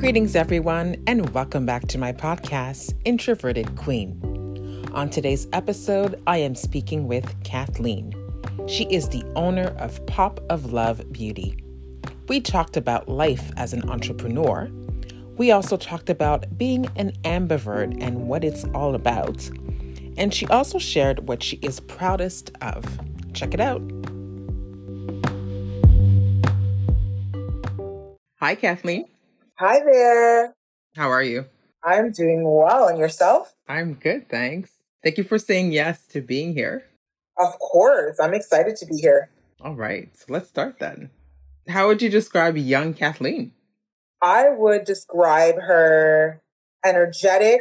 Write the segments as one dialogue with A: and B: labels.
A: Greetings, everyone, and welcome back to my podcast, Introverted Queen. On today's episode, I am speaking with Kathleen. She is the owner of Pop of Love Beauty. We talked about life as an entrepreneur. We also talked about being an ambivert and what it's all about. And she also shared what she is proudest of. Check it out. Hi, Kathleen.
B: Hi there.
A: How are you?
B: I'm doing well. And yourself?
A: I'm good, thanks. Thank you for saying yes to being here.
B: Of course. I'm excited to be here.
A: All right. So let's start then. How would you describe young Kathleen?
B: I would describe her energetic,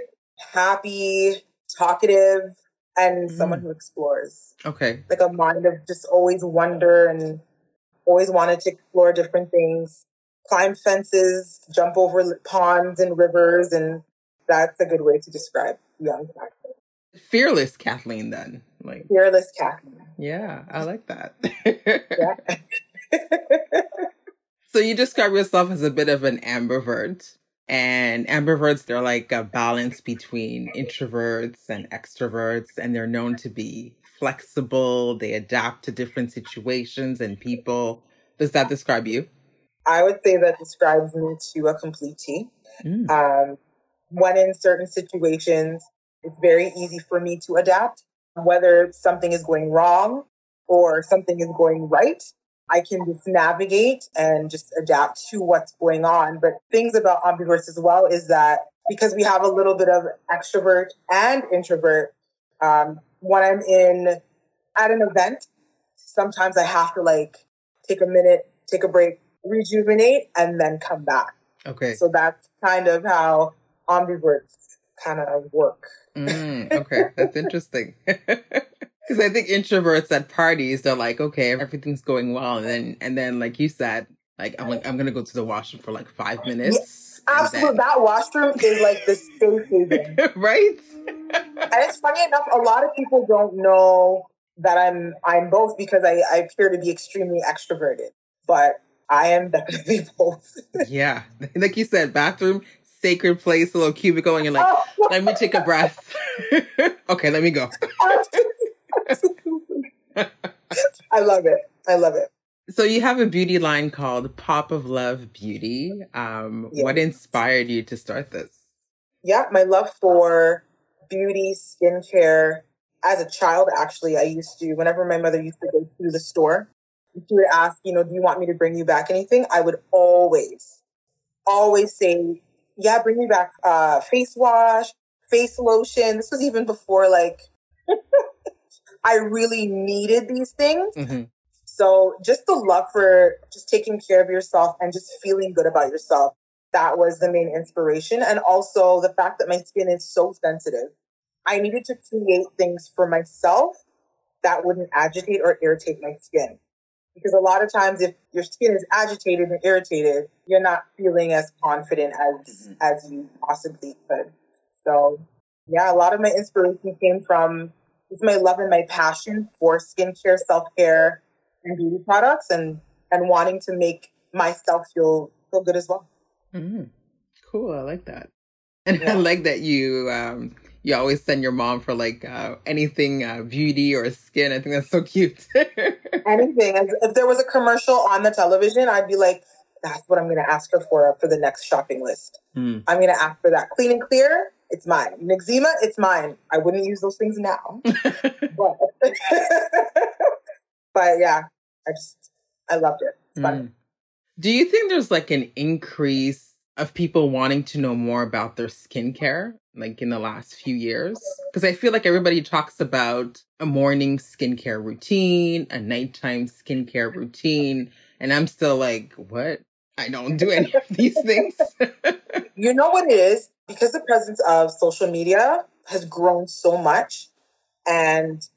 B: happy, talkative, and mm. someone who explores.
A: Okay.
B: Like a mind of just always wonder and always wanted to explore different things climb fences, jump over ponds and rivers, and that's a good way to describe young Kathleen.
A: Fearless Kathleen, then.
B: Like fearless Kathleen.
A: Yeah, I like that. so you describe yourself as a bit of an ambivert. And ambiverts, they're like a balance between introverts and extroverts, and they're known to be flexible. They adapt to different situations and people. Does that describe you?
B: I would say that describes me to a complete T. Mm. Um, when in certain situations, it's very easy for me to adapt. Whether something is going wrong or something is going right, I can just navigate and just adapt to what's going on. But things about ambiverts as well is that because we have a little bit of extrovert and introvert, um, when I'm in at an event, sometimes I have to like take a minute, take a break, rejuvenate, and then come back.
A: Okay.
B: So that's kind of how ambiverts kind of work.
A: Mm, okay, that's interesting. Because I think introverts at parties, they're like, okay, everything's going well, and then and then like you said, like I'm like I'm gonna go to the washroom for like five minutes.
B: Yeah, absolutely, that washroom is like the safe haven,
A: right?
B: and it's funny enough, a lot of people don't know that I'm I'm both because I, I appear to be extremely extroverted, but I am definitely both.
A: yeah. Like you said, bathroom, sacred place, a little cubicle, and you're like, oh. let me take a breath. okay, let me go.
B: I love it. I love it.
A: So you have a beauty line called Pop of Love Beauty. Um, yes. What inspired you to start this?
B: Yeah, my love for beauty, skincare. As a child, actually, I used to, whenever my mother used to go to the store, you would ask, you know, do you want me to bring you back anything? I would always, always say, yeah, bring me back uh, face wash, face lotion. This was even before like I really needed these things. Mm-hmm. So just the love for just taking care of yourself and just feeling good about yourself. That was the main inspiration. And also the fact that my skin is so sensitive. I needed to create things for myself that wouldn't agitate or irritate my skin because a lot of times if your skin is agitated and irritated you're not feeling as confident as mm-hmm. as you possibly could so yeah a lot of my inspiration came from just my love and my passion for skincare self-care and beauty products and and wanting to make myself feel feel good as well
A: mm-hmm. cool i like that and yeah. i like that you um you always send your mom for like uh, anything uh, beauty or skin. I think that's so cute.
B: anything. If there was a commercial on the television, I'd be like, that's what I'm going to ask her for for the next shopping list. Hmm. I'm going to ask for that. Clean and clear, it's mine. Noxzema, it's mine. I wouldn't use those things now. but, but yeah, I just, I loved it. It's fun. Mm.
A: Do you think there's like an increase of people wanting to know more about their skincare? Like in the last few years? Because I feel like everybody talks about a morning skincare routine, a nighttime skincare routine, and I'm still like, what? I don't do any of these things.
B: you know what it is? Because the presence of social media has grown so much and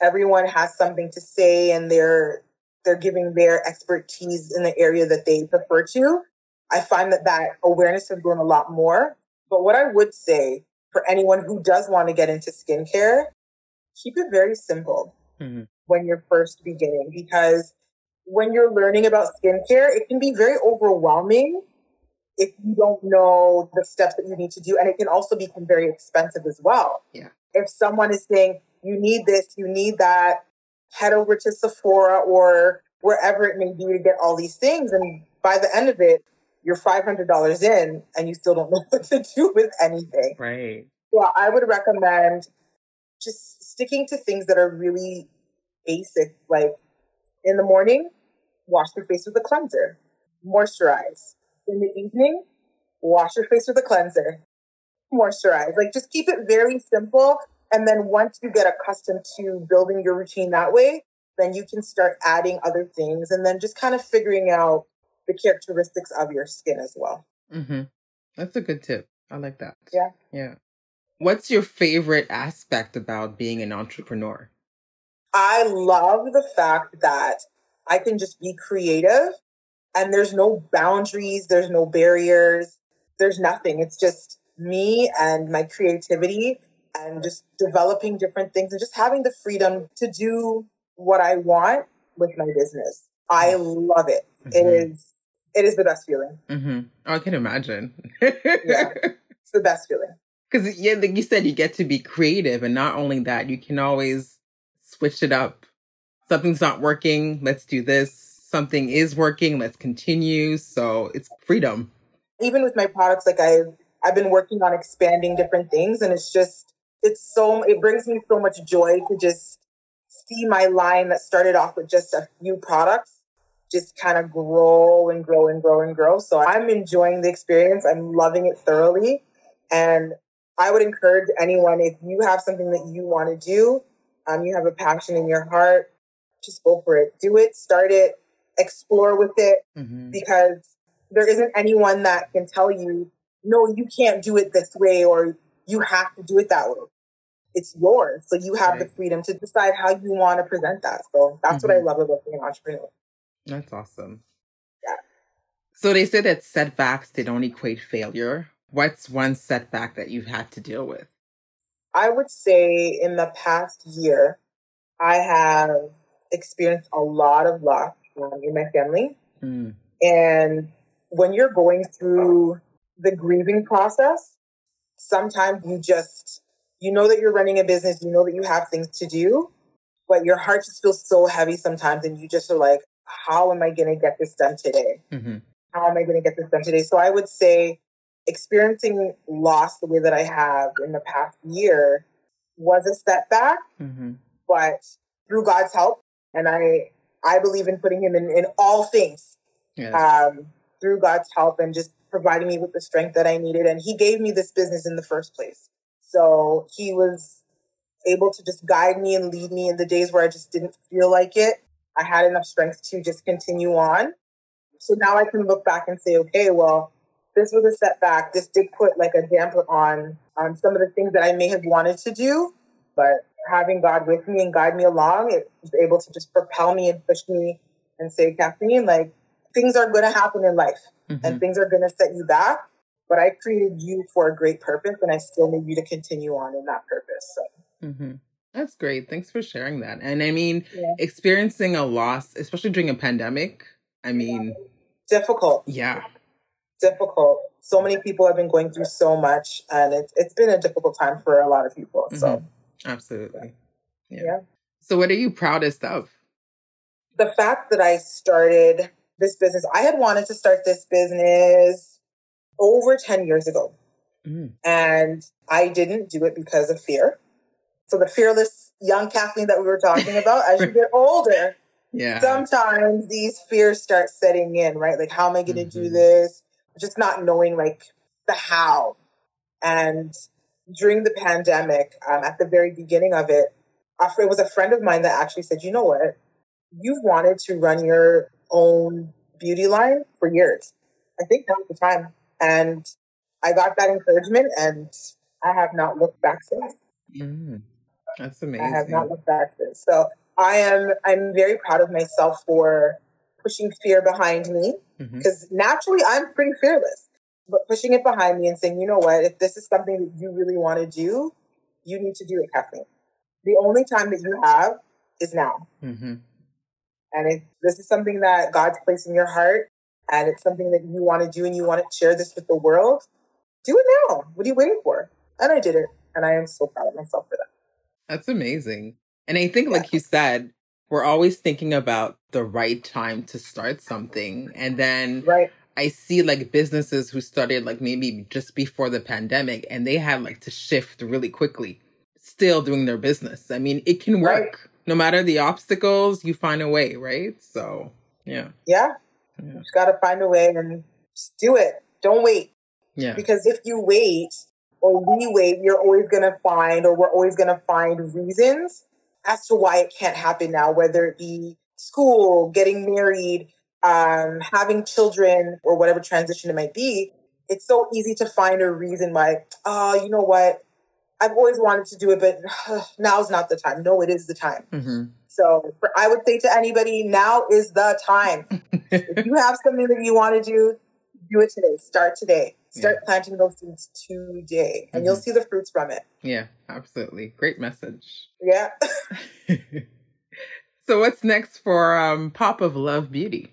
B: everyone has something to say and they're they're giving their expertise in the area that they prefer to. I find that that awareness has grown a lot more. But what I would say for anyone who does want to get into skincare, keep it very simple mm-hmm. when you're first beginning because when you're learning about skincare, it can be very overwhelming if you don't know the steps that you need to do. And it can also become very expensive as well.
A: Yeah.
B: If someone is saying, you need this, you need that, head over to Sephora or wherever it may be to get all these things. And by the end of it, you're $500 in and you still don't know what to do with anything.
A: Right.
B: Well, I would recommend just sticking to things that are really basic. Like in the morning, wash your face with a cleanser, moisturize. In the evening, wash your face with a cleanser, moisturize. Like just keep it very simple. And then once you get accustomed to building your routine that way, then you can start adding other things and then just kind of figuring out the characteristics of your skin as well.
A: Mm-hmm. That's a good tip. I like that.
B: Yeah.
A: Yeah. What's your favorite aspect about being an entrepreneur?
B: I love the fact that I can just be creative and there's no boundaries, there's no barriers, there's nothing. It's just me and my creativity and just developing different things and just having the freedom to do what I want with my business. I love it. Mm-hmm. it is it is the best feeling.
A: Mm-hmm. Oh, I can imagine.
B: yeah, it's the best feeling.
A: Because yeah, like you said, you get to be creative, and not only that, you can always switch it up. Something's not working, let's do this. Something is working, let's continue. So it's freedom.
B: Even with my products, like I, I've been working on expanding different things, and it's just, it's so, it brings me so much joy to just see my line that started off with just a few products just kind of grow and grow and grow and grow. So I'm enjoying the experience. I'm loving it thoroughly. And I would encourage anyone if you have something that you want to do, um, you have a passion in your heart, just go for it. Do it, start it, explore with it, mm-hmm. because there isn't anyone that can tell you, no, you can't do it this way or you have to do it that way. It's yours. So you have right. the freedom to decide how you want to present that. So that's mm-hmm. what I mm-hmm. love about being an entrepreneur.
A: That's awesome.
B: Yeah.
A: So they say that setbacks, they don't equate failure. What's one setback that you've had to deal with?
B: I would say in the past year, I have experienced a lot of loss um, in my family. Mm. And when you're going through the grieving process, sometimes you just, you know that you're running a business, you know that you have things to do, but your heart just feels so heavy sometimes. And you just are like, how am I going to get this done today? Mm-hmm. How am I going to get this done today? So I would say experiencing loss the way that I have in the past year was a setback, mm-hmm. but through God's help, and I I believe in putting Him in, in all things. Yes. Um, through God's help and just providing me with the strength that I needed, and He gave me this business in the first place. So He was able to just guide me and lead me in the days where I just didn't feel like it. I had enough strength to just continue on. So now I can look back and say, okay, well, this was a setback. This did put like a damper on on some of the things that I may have wanted to do, but having God with me and guide me along, it was able to just propel me and push me and say, Kathleen, like things are going to happen in life mm-hmm. and things are going to set you back. But I created you for a great purpose, and I still need you to continue on in that purpose. So.
A: Mm-hmm. That's great. Thanks for sharing that. And I mean, yeah. experiencing a loss, especially during a pandemic, I mean,
B: difficult.
A: Yeah.
B: Difficult. So many people have been going through so much, and it's it's been a difficult time for a lot of people. So,
A: mm-hmm. absolutely. Yeah. yeah. So, what are you proudest of?
B: The fact that I started this business. I had wanted to start this business over 10 years ago. Mm. And I didn't do it because of fear. So the fearless young Kathleen that we were talking about, as you get older,
A: yeah.
B: sometimes these fears start setting in, right? Like, how am I going to mm-hmm. do this? Just not knowing like the how. And during the pandemic, um, at the very beginning of it, it was a friend of mine that actually said, you know what? You've wanted to run your own beauty line for years. I think was the time. And I got that encouragement and I have not looked back since.
A: Mm. That's amazing.
B: I have not looked back since. So I am I'm very proud of myself for pushing fear behind me because mm-hmm. naturally I'm pretty fearless. But pushing it behind me and saying, you know what, if this is something that you really want to do, you need to do it, Kathleen. The only time that you have is now. Mm-hmm. And if this is something that God's placed in your heart, and it's something that you want to do and you want to share this with the world, do it now. What are you waiting for? And I did it. And I am so proud of myself for that.
A: That's amazing. And I think, yeah. like you said, we're always thinking about the right time to start something. And then
B: right.
A: I see like businesses who started like maybe just before the pandemic and they had like to shift really quickly, still doing their business. I mean, it can work. Right. No matter the obstacles, you find a way, right? So, yeah.
B: Yeah. yeah. You just got to find a way and just do it. Don't wait.
A: Yeah.
B: Because if you wait or we wait, you're always going to find or we're always going to find reasons as to why it can't happen now, whether it be school, getting married, um, having children, or whatever transition it might be. It's so easy to find a reason why, oh, you know what? I've always wanted to do it, but uh, now's not the time. No, it is the time.
A: Mm-hmm.
B: So for, I would say to anybody, now is the time. if you have something that you want to do, do it today. Start today. Start yeah. planting those seeds today, and mm-hmm. you'll see the fruits from it.
A: Yeah, absolutely. Great message.
B: Yeah.
A: so what's next for um, Pop of Love Beauty?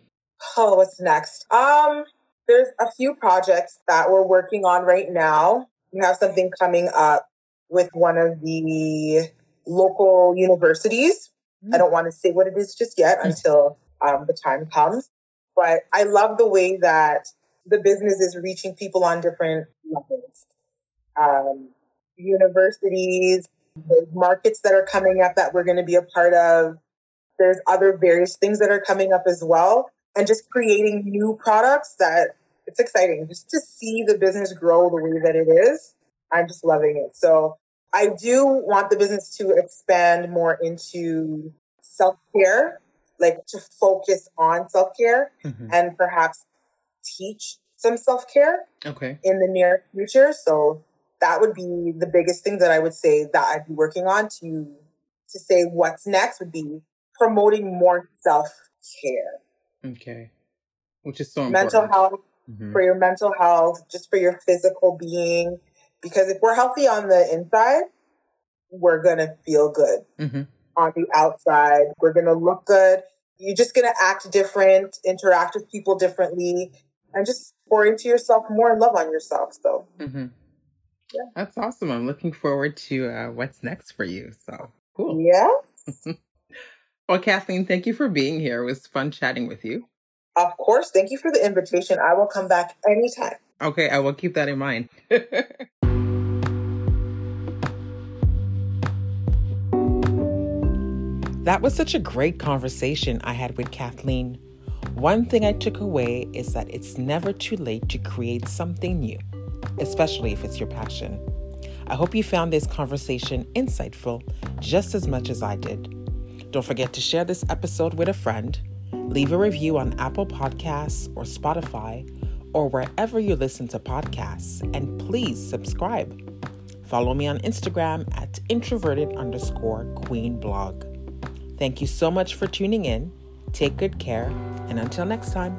B: Oh, what's next? Um, there's a few projects that we're working on right now. We have something coming up with one of the local universities. Mm-hmm. I don't want to say what it is just yet mm. until um, the time comes. But I love the way that the business is reaching people on different levels. Um, universities, the markets that are coming up that we're going to be a part of. There's other various things that are coming up as well. And just creating new products that it's exciting just to see the business grow the way that it is. I'm just loving it. So I do want the business to expand more into self care, like to focus on self care mm-hmm. and perhaps teach some self care
A: okay.
B: in the near future. So that would be the biggest thing that I would say that I'd be working on to to say what's next would be promoting more self care.
A: Okay. Which is so
B: mental
A: important.
B: health mm-hmm. for your mental health, just for your physical being. Because if we're healthy on the inside, we're gonna feel good.
A: Mm-hmm.
B: On the outside, we're gonna look good. You're just gonna act different, interact with people differently, and just pour into yourself more and love on yourself. So,
A: mm-hmm. yeah, that's awesome. I'm looking forward to uh, what's next for you. So cool.
B: Yeah.
A: well, Kathleen, thank you for being here. It was fun chatting with you.
B: Of course. Thank you for the invitation. I will come back anytime.
A: Okay, I will keep that in mind. that was such a great conversation I had with Kathleen. One thing I took away is that it's never too late to create something new, especially if it's your passion. I hope you found this conversation insightful just as much as I did. Don't forget to share this episode with a friend, leave a review on Apple Podcasts or Spotify or wherever you listen to podcasts, and please subscribe. Follow me on Instagram at introverted underscore queen blog. Thank you so much for tuning in. Take good care, and until next time.